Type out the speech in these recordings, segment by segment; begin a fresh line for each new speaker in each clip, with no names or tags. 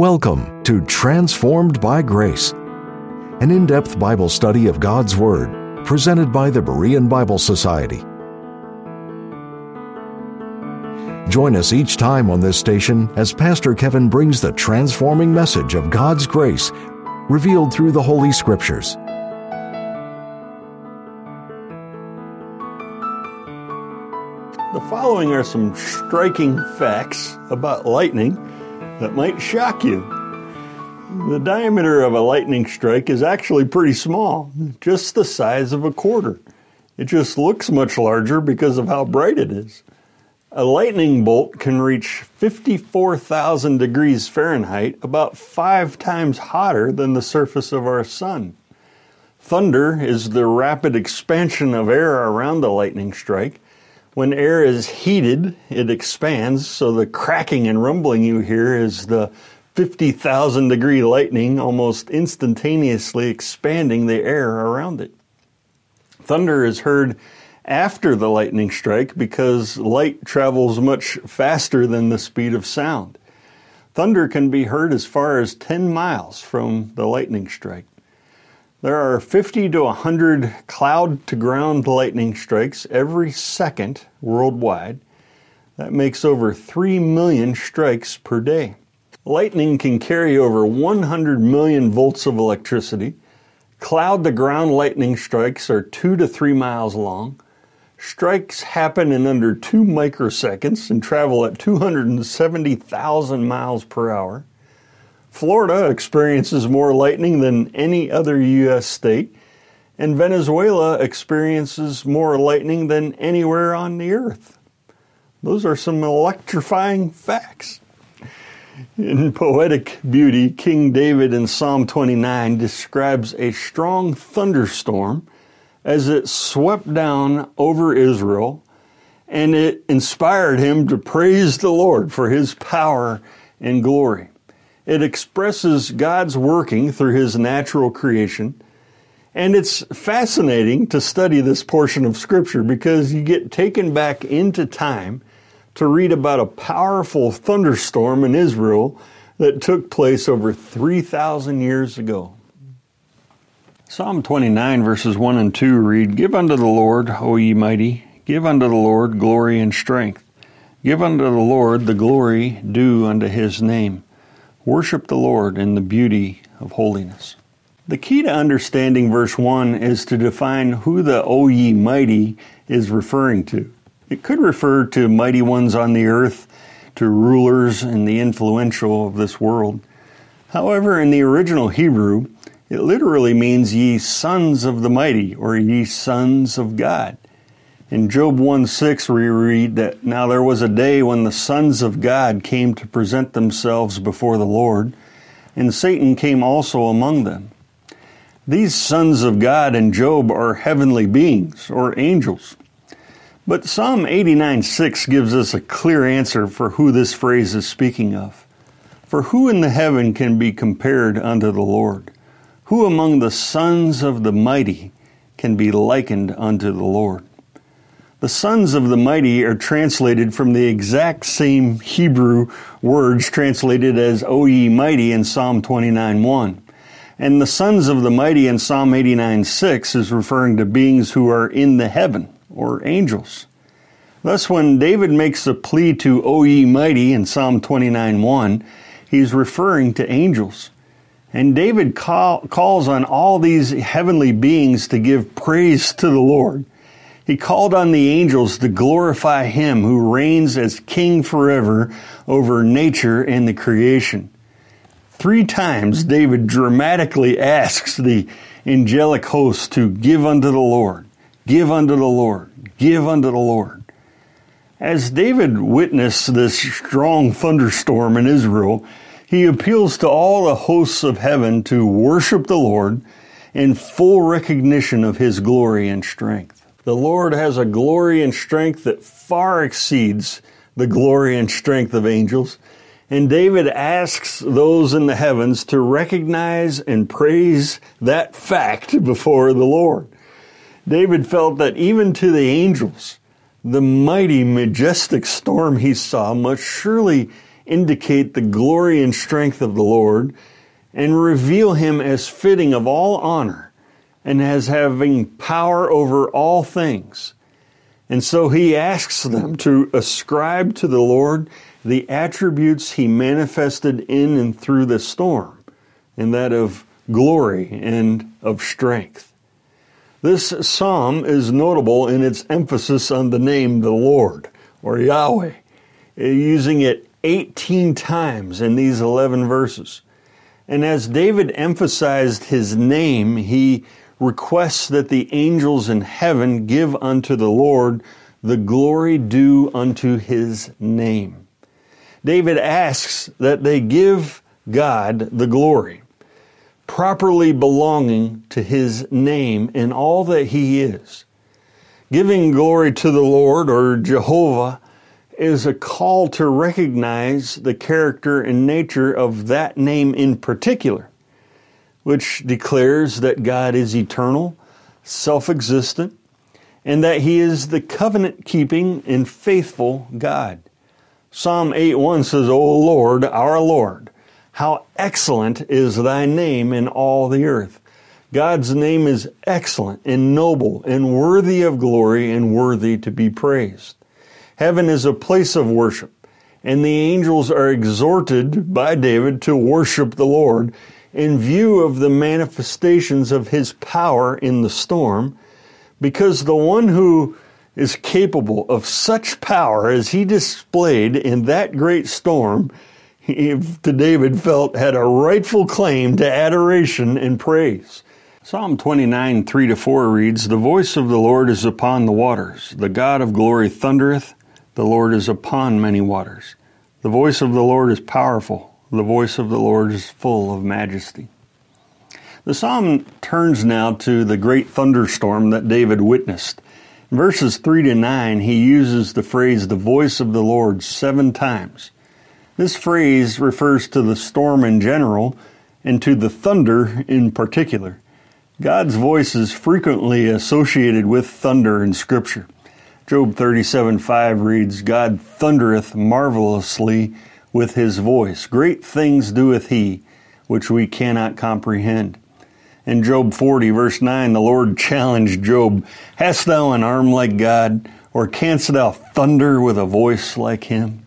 Welcome to Transformed by Grace, an in depth Bible study of God's Word presented by the Berean Bible Society. Join us each time on this station as Pastor Kevin brings the transforming message of God's grace revealed through the Holy Scriptures.
The following are some striking facts about lightning that might shock you. The diameter of a lightning strike is actually pretty small, just the size of a quarter. It just looks much larger because of how bright it is. A lightning bolt can reach 54,000 degrees Fahrenheit, about five times hotter than the surface of our sun. Thunder is the rapid expansion of air around a lightning strike when air is heated, it expands, so the cracking and rumbling you hear is the 50,000 degree lightning almost instantaneously expanding the air around it. Thunder is heard after the lightning strike because light travels much faster than the speed of sound. Thunder can be heard as far as 10 miles from the lightning strike. There are 50 to 100 cloud to ground lightning strikes every second worldwide. That makes over 3 million strikes per day. Lightning can carry over 100 million volts of electricity. Cloud to ground lightning strikes are 2 to 3 miles long. Strikes happen in under 2 microseconds and travel at 270,000 miles per hour. Florida experiences more lightning than any other U.S. state, and Venezuela experiences more lightning than anywhere on the earth. Those are some electrifying facts. In poetic beauty, King David in Psalm 29 describes a strong thunderstorm as it swept down over Israel, and it inspired him to praise the Lord for his power and glory. It expresses God's working through His natural creation. And it's fascinating to study this portion of Scripture because you get taken back into time to read about a powerful thunderstorm in Israel that took place over 3,000 years ago. Psalm 29, verses 1 and 2 read Give unto the Lord, O ye mighty, give unto the Lord glory and strength. Give unto the Lord the glory due unto his name. Worship the Lord in the beauty of holiness. The key to understanding verse 1 is to define who the O ye mighty is referring to. It could refer to mighty ones on the earth, to rulers and the influential of this world. However, in the original Hebrew, it literally means ye sons of the mighty or ye sons of God. In Job 1 6, we read that now there was a day when the sons of God came to present themselves before the Lord, and Satan came also among them. These sons of God in Job are heavenly beings or angels. But Psalm 89 6 gives us a clear answer for who this phrase is speaking of. For who in the heaven can be compared unto the Lord? Who among the sons of the mighty can be likened unto the Lord? The sons of the mighty are translated from the exact same Hebrew words translated as O ye mighty in Psalm 29 1. And the sons of the mighty in Psalm 89 6 is referring to beings who are in the heaven, or angels. Thus, when David makes a plea to O ye mighty in Psalm 29 1, he's referring to angels. And David call, calls on all these heavenly beings to give praise to the Lord. He called on the angels to glorify him who reigns as king forever over nature and the creation. Three times David dramatically asks the angelic host to give unto the Lord, give unto the Lord, give unto the Lord. As David witnessed this strong thunderstorm in Israel, he appeals to all the hosts of heaven to worship the Lord in full recognition of his glory and strength. The Lord has a glory and strength that far exceeds the glory and strength of angels. And David asks those in the heavens to recognize and praise that fact before the Lord. David felt that even to the angels, the mighty, majestic storm he saw must surely indicate the glory and strength of the Lord and reveal him as fitting of all honor and as having power over all things. And so he asks them to ascribe to the Lord the attributes he manifested in and through the storm, and that of glory and of strength. This psalm is notable in its emphasis on the name the Lord or Yahweh, using it 18 times in these 11 verses. And as David emphasized his name, he requests that the angels in heaven give unto the Lord the glory due unto his name. David asks that they give God the glory, properly belonging to his name and all that he is. Giving glory to the Lord or Jehovah is a call to recognize the character and nature of that name in particular, which declares that God is eternal, self existent, and that He is the covenant keeping and faithful God. Psalm 8 1 says, O Lord, our Lord, how excellent is thy name in all the earth. God's name is excellent and noble and worthy of glory and worthy to be praised. Heaven is a place of worship, and the angels are exhorted by David to worship the Lord in view of the manifestations of his power in the storm, because the one who is capable of such power as he displayed in that great storm, he, to David felt had a rightful claim to adoration and praise. Psalm 29, 3 to 4 reads, The voice of the Lord is upon the waters. The God of glory thundereth. The Lord is upon many waters. The voice of the Lord is powerful. The voice of the Lord is full of majesty. The psalm turns now to the great thunderstorm that David witnessed. In verses 3 to 9, he uses the phrase, the voice of the Lord, seven times. This phrase refers to the storm in general and to the thunder in particular. God's voice is frequently associated with thunder in Scripture. Job 37 5 reads, God thundereth marvelously with his voice. Great things doeth he, which we cannot comprehend. In Job 40, verse 9, the Lord challenged Job Hast thou an arm like God, or canst thou thunder with a voice like him?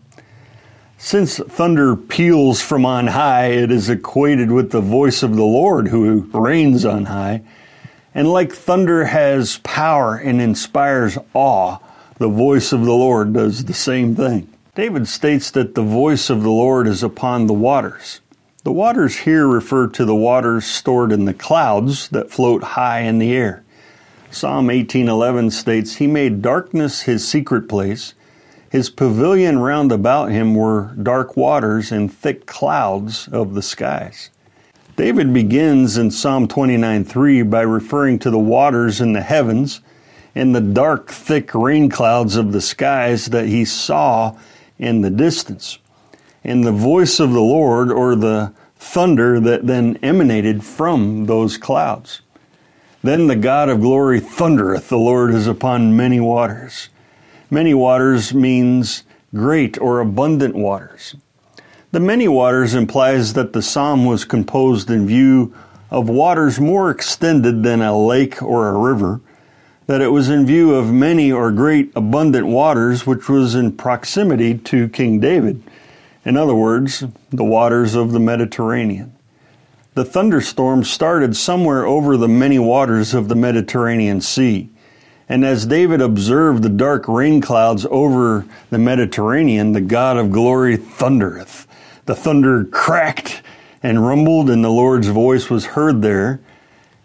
Since thunder peals from on high, it is equated with the voice of the Lord who reigns on high. And like thunder has power and inspires awe, the voice of the Lord does the same thing. David states that the voice of the Lord is upon the waters. The waters here refer to the waters stored in the clouds that float high in the air. Psalm 18:11 states, "He made darkness his secret place; his pavilion round about him were dark waters and thick clouds of the skies." David begins in Psalm 29:3 by referring to the waters in the heavens and the dark, thick rain clouds of the skies that he saw in the distance and the voice of the Lord or the thunder that then emanated from those clouds. Then the God of glory thundereth, the Lord is upon many waters. Many waters means great or abundant waters. The many waters implies that the psalm was composed in view of waters more extended than a lake or a river, that it was in view of many or great abundant waters which was in proximity to King David. In other words, the waters of the Mediterranean. The thunderstorm started somewhere over the many waters of the Mediterranean Sea. And as David observed the dark rain clouds over the Mediterranean, the God of glory thundereth. The thunder cracked and rumbled, and the Lord's voice was heard there.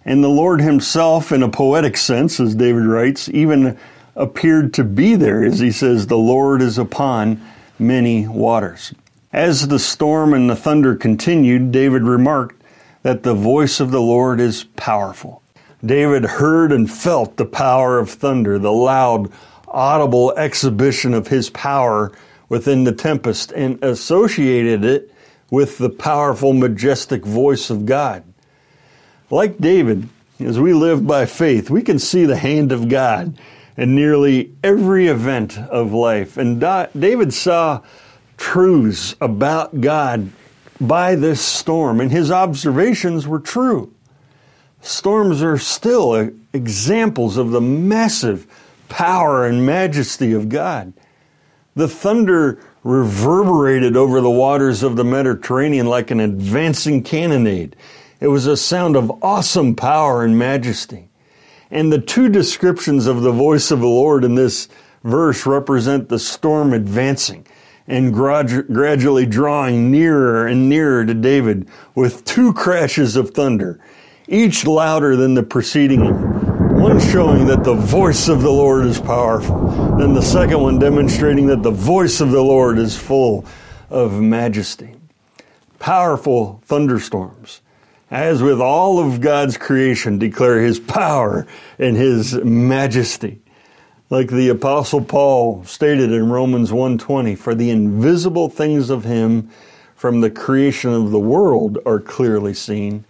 And the Lord himself, in a poetic sense, as David writes, even appeared to be there, as he says, The Lord is upon many waters. As the storm and the thunder continued, David remarked that the voice of the Lord is powerful. David heard and felt the power of thunder, the loud, audible exhibition of his power within the tempest, and associated it with the powerful, majestic voice of God. Like David, as we live by faith, we can see the hand of God in nearly every event of life. And David saw truths about God by this storm, and his observations were true. Storms are still examples of the massive power and majesty of God. The thunder reverberated over the waters of the Mediterranean like an advancing cannonade. It was a sound of awesome power and majesty. And the two descriptions of the voice of the Lord in this verse represent the storm advancing and gradu- gradually drawing nearer and nearer to David with two crashes of thunder, each louder than the preceding one. One showing that the voice of the Lord is powerful, and the second one demonstrating that the voice of the Lord is full of majesty. Powerful thunderstorms as with all of God's creation, declare his power and his majesty. Like the apostle Paul stated in Romans 1:20, for the invisible things of him from the creation of the world are clearly seen,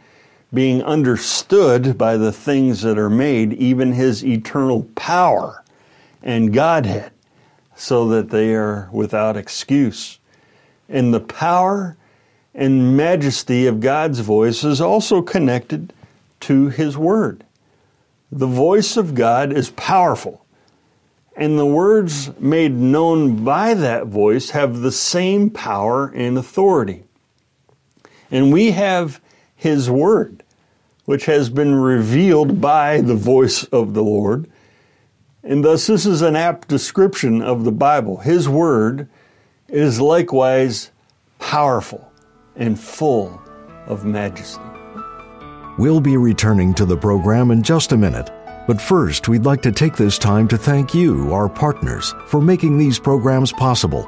being understood by the things that are made, even his eternal power and Godhead, so that they are without excuse. And the power and majesty of God's voice is also connected to His Word. The voice of God is powerful, and the words made known by that voice have the same power and authority. And we have His Word, which has been revealed by the voice of the Lord. And thus, this is an apt description of the Bible. His Word is likewise powerful and full of majesty.
We'll be returning to the program in just a minute. But first, we'd like to take this time to thank you, our partners, for making these programs possible.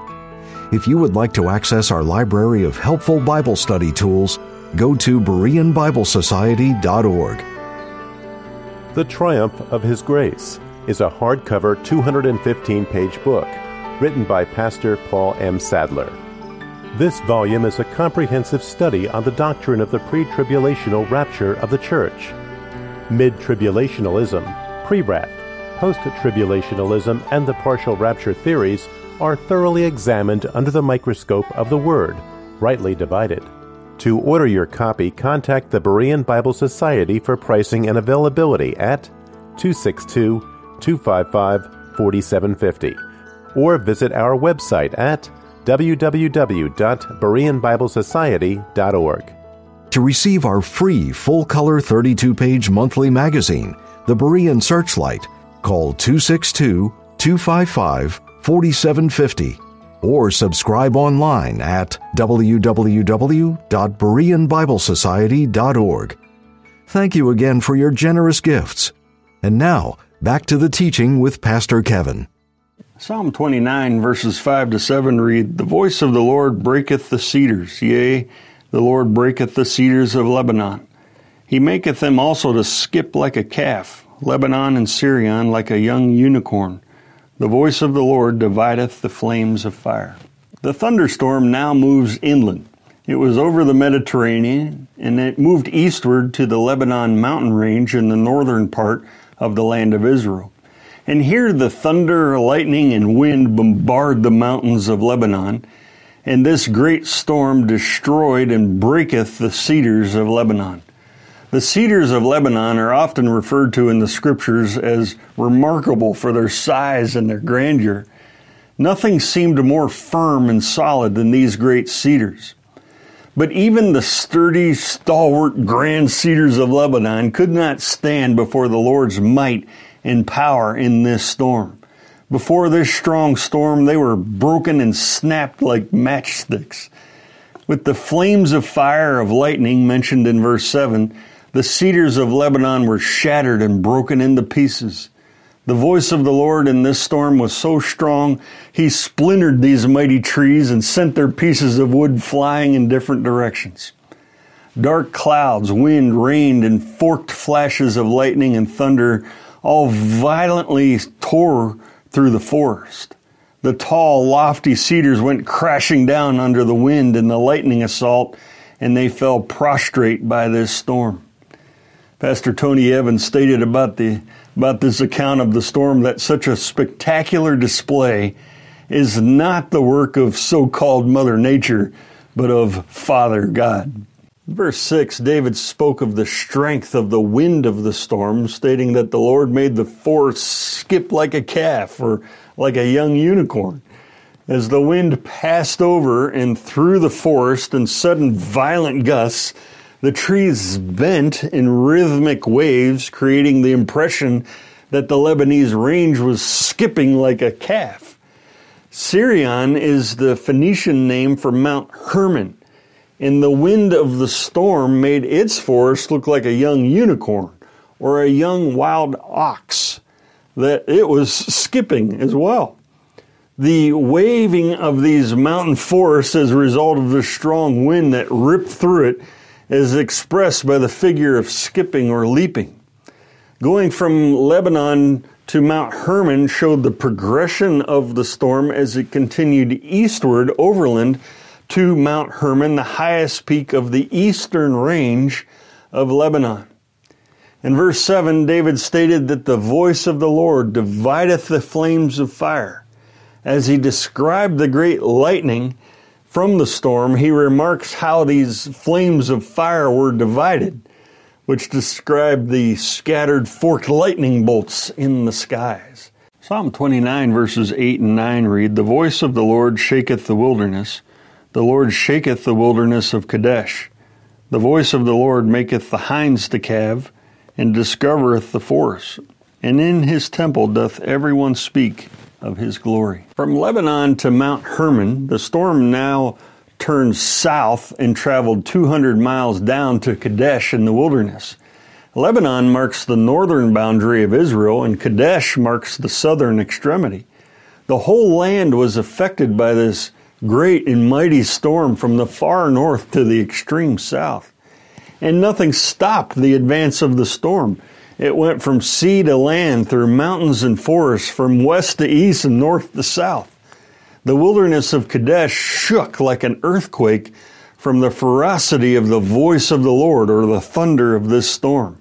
If you would like to access our library of helpful Bible study tools, go to BereanBibleSociety.org.
The Triumph of His Grace is a hardcover 215 page book written by Pastor Paul M. Sadler. This volume is a comprehensive study on the doctrine of the pre tribulational rapture of the church. Mid tribulationalism, pre wrath, post tribulationalism, and the partial rapture theories are thoroughly examined under the microscope of the Word, rightly divided. To order your copy, contact the Berean Bible Society for pricing and availability at 262 255 4750 or visit our website at www.bereanbiblesociety.org.
To receive our free full color 32 page monthly magazine, The Berean Searchlight, call 262 255 4750 or subscribe online at www.bereanbiblesociety.org. Thank you again for your generous gifts. And now, back to the teaching with Pastor Kevin.
Psalm 29, verses 5 to 7 read, The voice of the Lord breaketh the cedars, yea, the Lord breaketh the cedars of Lebanon. He maketh them also to skip like a calf, Lebanon and Sirion like a young unicorn. The voice of the Lord divideth the flames of fire. The thunderstorm now moves inland. It was over the Mediterranean, and it moved eastward to the Lebanon mountain range in the northern part of the land of Israel. And here the thunder, lightning, and wind bombard the mountains of Lebanon, and this great storm destroyed and breaketh the cedars of Lebanon. The cedars of Lebanon are often referred to in the scriptures as remarkable for their size and their grandeur. Nothing seemed more firm and solid than these great cedars. But even the sturdy, stalwart, grand cedars of Lebanon could not stand before the Lord's might and power in this storm. Before this strong storm, they were broken and snapped like matchsticks. With the flames of fire of lightning mentioned in verse 7, the cedars of Lebanon were shattered and broken into pieces. The voice of the Lord in this storm was so strong, he splintered these mighty trees and sent their pieces of wood flying in different directions. Dark clouds, wind, rain, and forked flashes of lightning and thunder all violently tore through the forest. The tall, lofty cedars went crashing down under the wind and the lightning assault, and they fell prostrate by this storm. Pastor Tony Evans stated about the about this account of the storm that such a spectacular display is not the work of so called Mother Nature, but of Father God. Verse 6, David spoke of the strength of the wind of the storm, stating that the Lord made the forest skip like a calf or like a young unicorn. As the wind passed over and through the forest in sudden violent gusts, the trees bent in rhythmic waves, creating the impression that the Lebanese range was skipping like a calf. Sirion is the Phoenician name for Mount Hermon, and the wind of the storm made its forest look like a young unicorn or a young wild ox that it was skipping as well. The waving of these mountain forests as a result of the strong wind that ripped through it is expressed by the figure of skipping or leaping. Going from Lebanon to Mount Hermon showed the progression of the storm as it continued eastward overland to Mount Hermon, the highest peak of the eastern range of Lebanon. In verse 7, David stated that the voice of the Lord divideth the flames of fire. As he described the great lightning from the storm, he remarks how these flames of fire were divided which describe the scattered forked lightning bolts in the skies. Psalm 29 verses 8 and 9 read, The voice of the Lord shaketh the wilderness. The Lord shaketh the wilderness of Kadesh. The voice of the Lord maketh the hinds to calve, and discovereth the forest. And in his temple doth every one speak of his glory. From Lebanon to Mount Hermon, the storm now turned south and traveled 200 miles down to Kadesh in the wilderness. Lebanon marks the northern boundary of Israel, and Kadesh marks the southern extremity. The whole land was affected by this great and mighty storm from the far north to the extreme south. And nothing stopped the advance of the storm. It went from sea to land through mountains and forests, from west to east and north to south. The wilderness of Kadesh shook like an earthquake from the ferocity of the voice of the Lord or the thunder of this storm.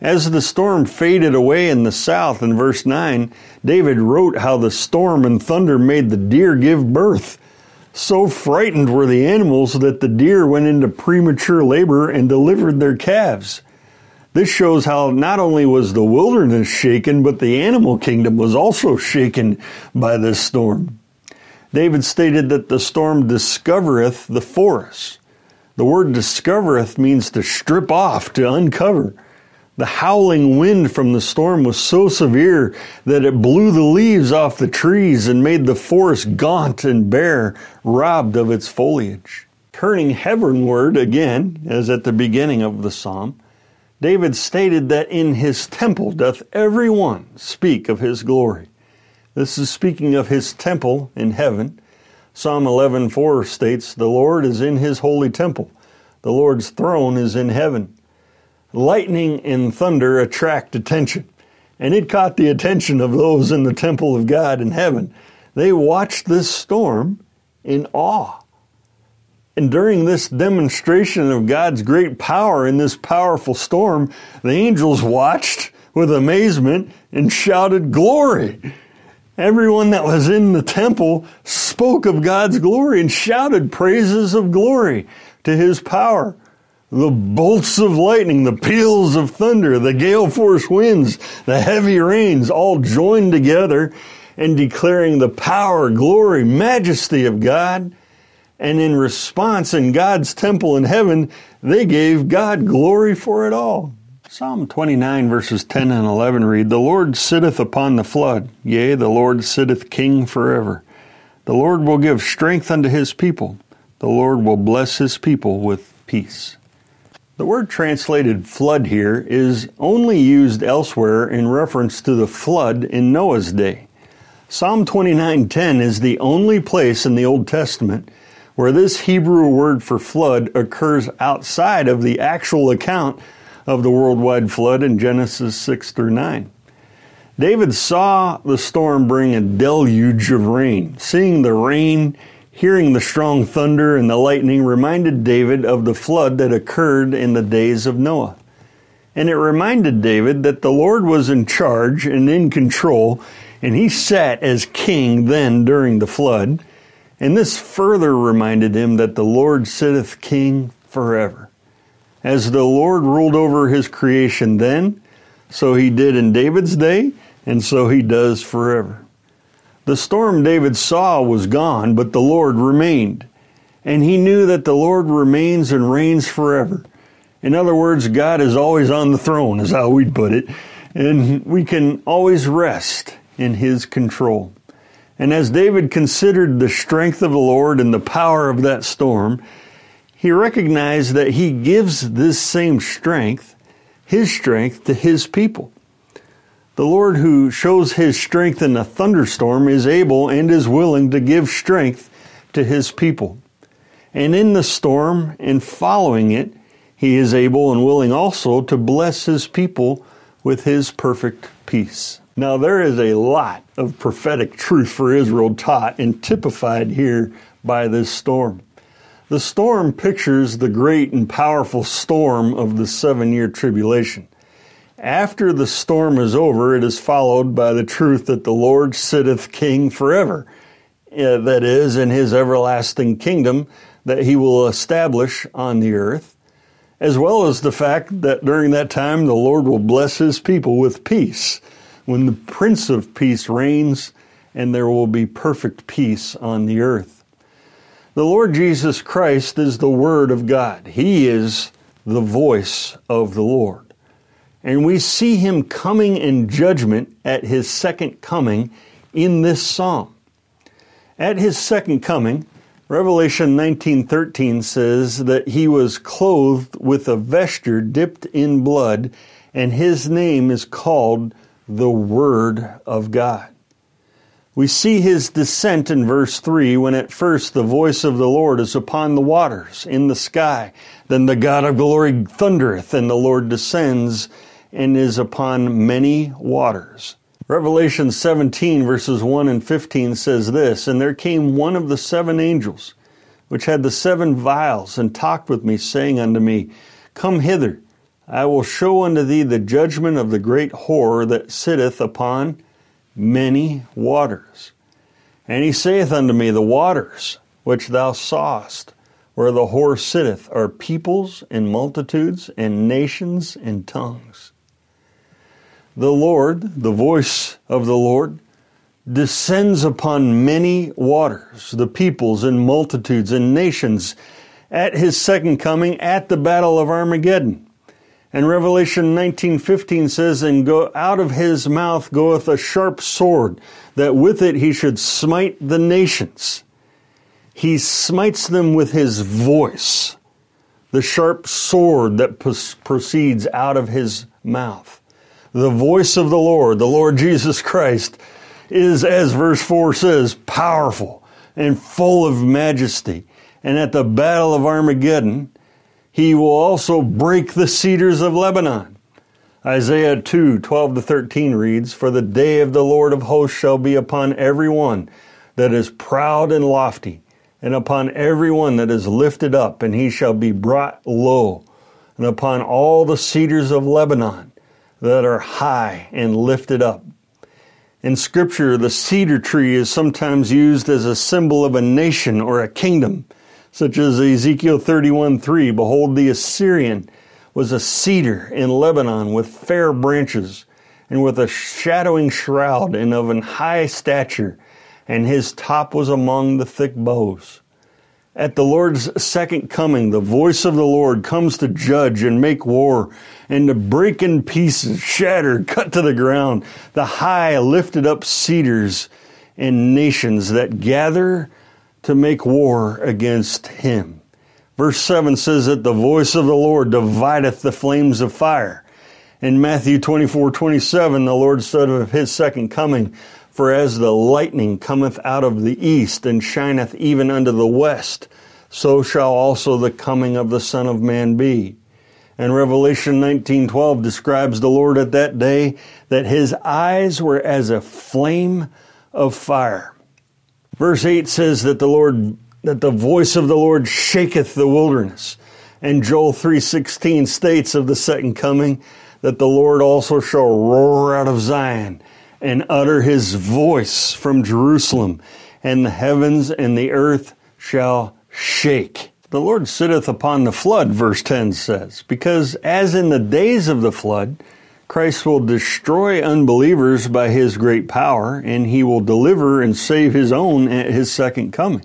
As the storm faded away in the south in verse 9, David wrote how the storm and thunder made the deer give birth. So frightened were the animals that the deer went into premature labor and delivered their calves. This shows how not only was the wilderness shaken, but the animal kingdom was also shaken by this storm. David stated that the storm discovereth the forest. The word discovereth means to strip off, to uncover. The howling wind from the storm was so severe that it blew the leaves off the trees and made the forest gaunt and bare, robbed of its foliage. Turning heavenward again, as at the beginning of the psalm, David stated that in his temple doth every one speak of his glory. This is speaking of his temple in heaven. Psalm 11:4 states, "The Lord is in his holy temple. The Lord's throne is in heaven." Lightning and thunder attract attention, and it caught the attention of those in the temple of God in heaven. They watched this storm in awe. And during this demonstration of God's great power in this powerful storm, the angels watched with amazement and shouted, Glory! Everyone that was in the temple spoke of God's glory and shouted praises of glory to his power. The bolts of lightning, the peals of thunder, the gale force winds, the heavy rains all joined together in declaring the power, glory, majesty of God. And in response, in God's temple in heaven, they gave God glory for it all. Psalm 29 verses 10 and 11 read, The Lord sitteth upon the flood, yea, the Lord sitteth king forever. The Lord will give strength unto his people. The Lord will bless his people with peace. The word translated flood here is only used elsewhere in reference to the flood in Noah's day. Psalm 29:10 is the only place in the Old Testament where this Hebrew word for flood occurs outside of the actual account of the worldwide flood in Genesis 6 through 9. David saw the storm bring a deluge of rain. Seeing the rain, hearing the strong thunder and the lightning reminded David of the flood that occurred in the days of Noah. And it reminded David that the Lord was in charge and in control, and he sat as king then during the flood. And this further reminded him that the Lord sitteth king forever. As the Lord ruled over his creation then, so he did in David's day, and so he does forever. The storm David saw was gone, but the Lord remained. And he knew that the Lord remains and reigns forever. In other words, God is always on the throne, is how we'd put it, and we can always rest in his control. And as David considered the strength of the Lord and the power of that storm, he recognized that he gives this same strength, his strength, to his people. The Lord who shows his strength in a thunderstorm is able and is willing to give strength to his people. And in the storm and following it, he is able and willing also to bless his people with his perfect peace. Now, there is a lot of prophetic truth for Israel taught and typified here by this storm. The storm pictures the great and powerful storm of the seven year tribulation. After the storm is over, it is followed by the truth that the Lord sitteth king forever. Uh, that is, in his everlasting kingdom that he will establish on the earth, as well as the fact that during that time the Lord will bless his people with peace when the Prince of Peace reigns and there will be perfect peace on the earth. The Lord Jesus Christ is the Word of God. He is the voice of the Lord. And we see him coming in judgment at his second coming in this psalm. At his second coming, Revelation 19:13 says that he was clothed with a vesture dipped in blood and his name is called the Word of God. We see his descent in verse 3 when at first the voice of the Lord is upon the waters in the sky. Then the God of glory thundereth, and the Lord descends and is upon many waters. Revelation 17, verses 1 and 15 says this And there came one of the seven angels, which had the seven vials, and talked with me, saying unto me, Come hither I will show unto thee the judgment of the great whore that sitteth upon many waters. And he saith unto me, The waters which thou sawest, where the whore sitteth, are peoples and multitudes and nations and tongues. The Lord, the voice of the Lord, descends upon many waters, the peoples and multitudes and nations, at his second coming at the battle of Armageddon. And Revelation 19:15 says, "And go out of his mouth goeth a sharp sword, that with it he should smite the nations. He smites them with his voice, the sharp sword that proceeds out of his mouth. The voice of the Lord, the Lord Jesus Christ, is, as verse 4 says, powerful and full of majesty. And at the battle of Armageddon, he will also break the cedars of Lebanon. Isaiah 2 12 to 13 reads, For the day of the Lord of hosts shall be upon every one that is proud and lofty, and upon every one that is lifted up, and he shall be brought low, and upon all the cedars of Lebanon that are high and lifted up. In Scripture, the cedar tree is sometimes used as a symbol of a nation or a kingdom such as Ezekiel 31 3. Behold, the Assyrian was a cedar in Lebanon with fair branches and with a shadowing shroud and of an high stature, and his top was among the thick boughs. At the Lord's second coming, the voice of the Lord comes to judge and make war and to break in pieces, shatter, cut to the ground the high lifted up cedars and nations that gather to make war against him. Verse 7 says that the voice of the Lord divideth the flames of fire. In Matthew 24 27, the Lord said of his second coming, For as the lightning cometh out of the east and shineth even unto the west, so shall also the coming of the Son of Man be. And Revelation 19:12 describes the Lord at that day that his eyes were as a flame of fire. Verse 8 says that the Lord that the voice of the Lord shaketh the wilderness. And Joel 3:16 states of the second coming that the Lord also shall roar out of Zion and utter his voice from Jerusalem, and the heavens and the earth shall shake. The Lord sitteth upon the flood, verse 10 says, because as in the days of the flood, Christ will destroy unbelievers by his great power, and he will deliver and save his own at his second coming.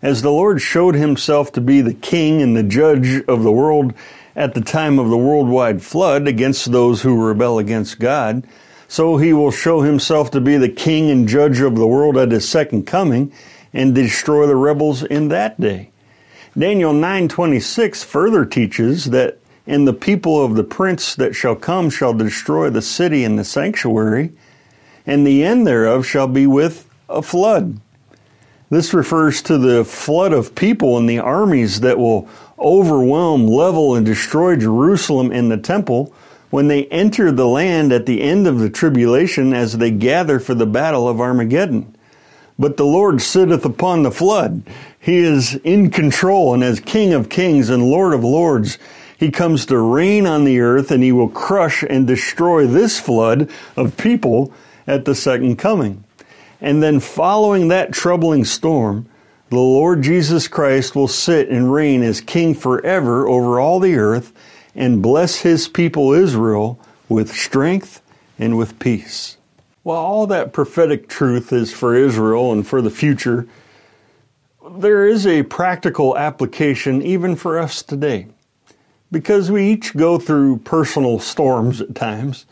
As the Lord showed himself to be the king and the judge of the world at the time of the worldwide flood against those who rebel against God, so he will show himself to be the king and judge of the world at his second coming and destroy the rebels in that day. Daniel 9:26 further teaches that and the people of the prince that shall come shall destroy the city and the sanctuary, and the end thereof shall be with a flood. This refers to the flood of people and the armies that will overwhelm, level, and destroy Jerusalem and the temple when they enter the land at the end of the tribulation as they gather for the battle of Armageddon. But the Lord sitteth upon the flood. He is in control, and as King of kings and Lord of lords, he comes to reign on the earth and he will crush and destroy this flood of people at the second coming. And then following that troubling storm, the Lord Jesus Christ will sit and reign as king forever over all the earth and bless his people Israel with strength and with peace. While all that prophetic truth is for Israel and for the future, there is a practical application even for us today because we each go through personal storms at times.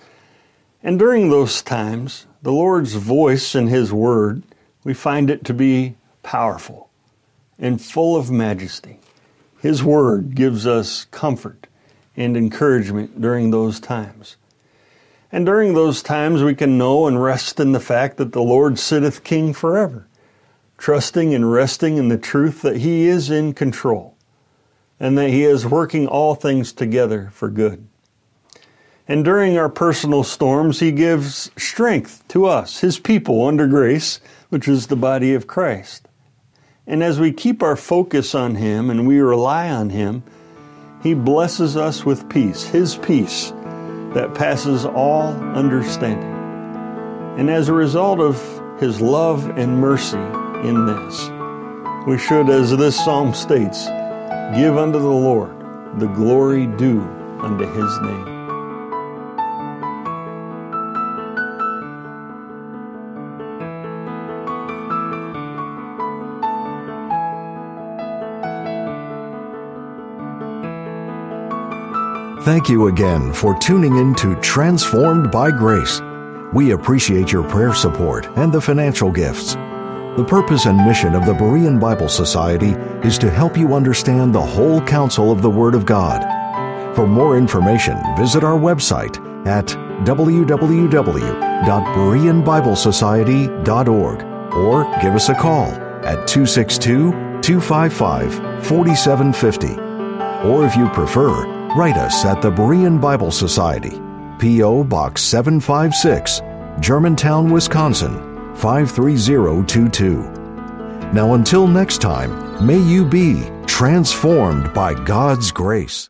And during those times, the Lord's voice and His Word, we find it to be powerful and full of majesty. His Word gives us comfort and encouragement during those times. And during those times, we can know and rest in the fact that the Lord sitteth King forever, trusting and resting in the truth that He is in control and that He is working all things together for good. And during our personal storms, He gives strength to us, His people under grace, which is the body of Christ. And as we keep our focus on Him and we rely on Him, He blesses us with peace, His peace that passes all understanding. And as a result of His love and mercy in this, we should, as this psalm states, Give unto the Lord the glory due unto his name.
Thank you again for tuning in to Transformed by Grace. We appreciate your prayer support and the financial gifts. The purpose and mission of the Berean Bible Society is to help you understand the whole counsel of the Word of God. For more information, visit our website at www.bereanbiblesociety.org or give us a call at 262 255 4750. Or if you prefer, write us at the Berean Bible Society, P.O. Box 756, Germantown, Wisconsin 53022. Now, until next time, may you be transformed by God's grace.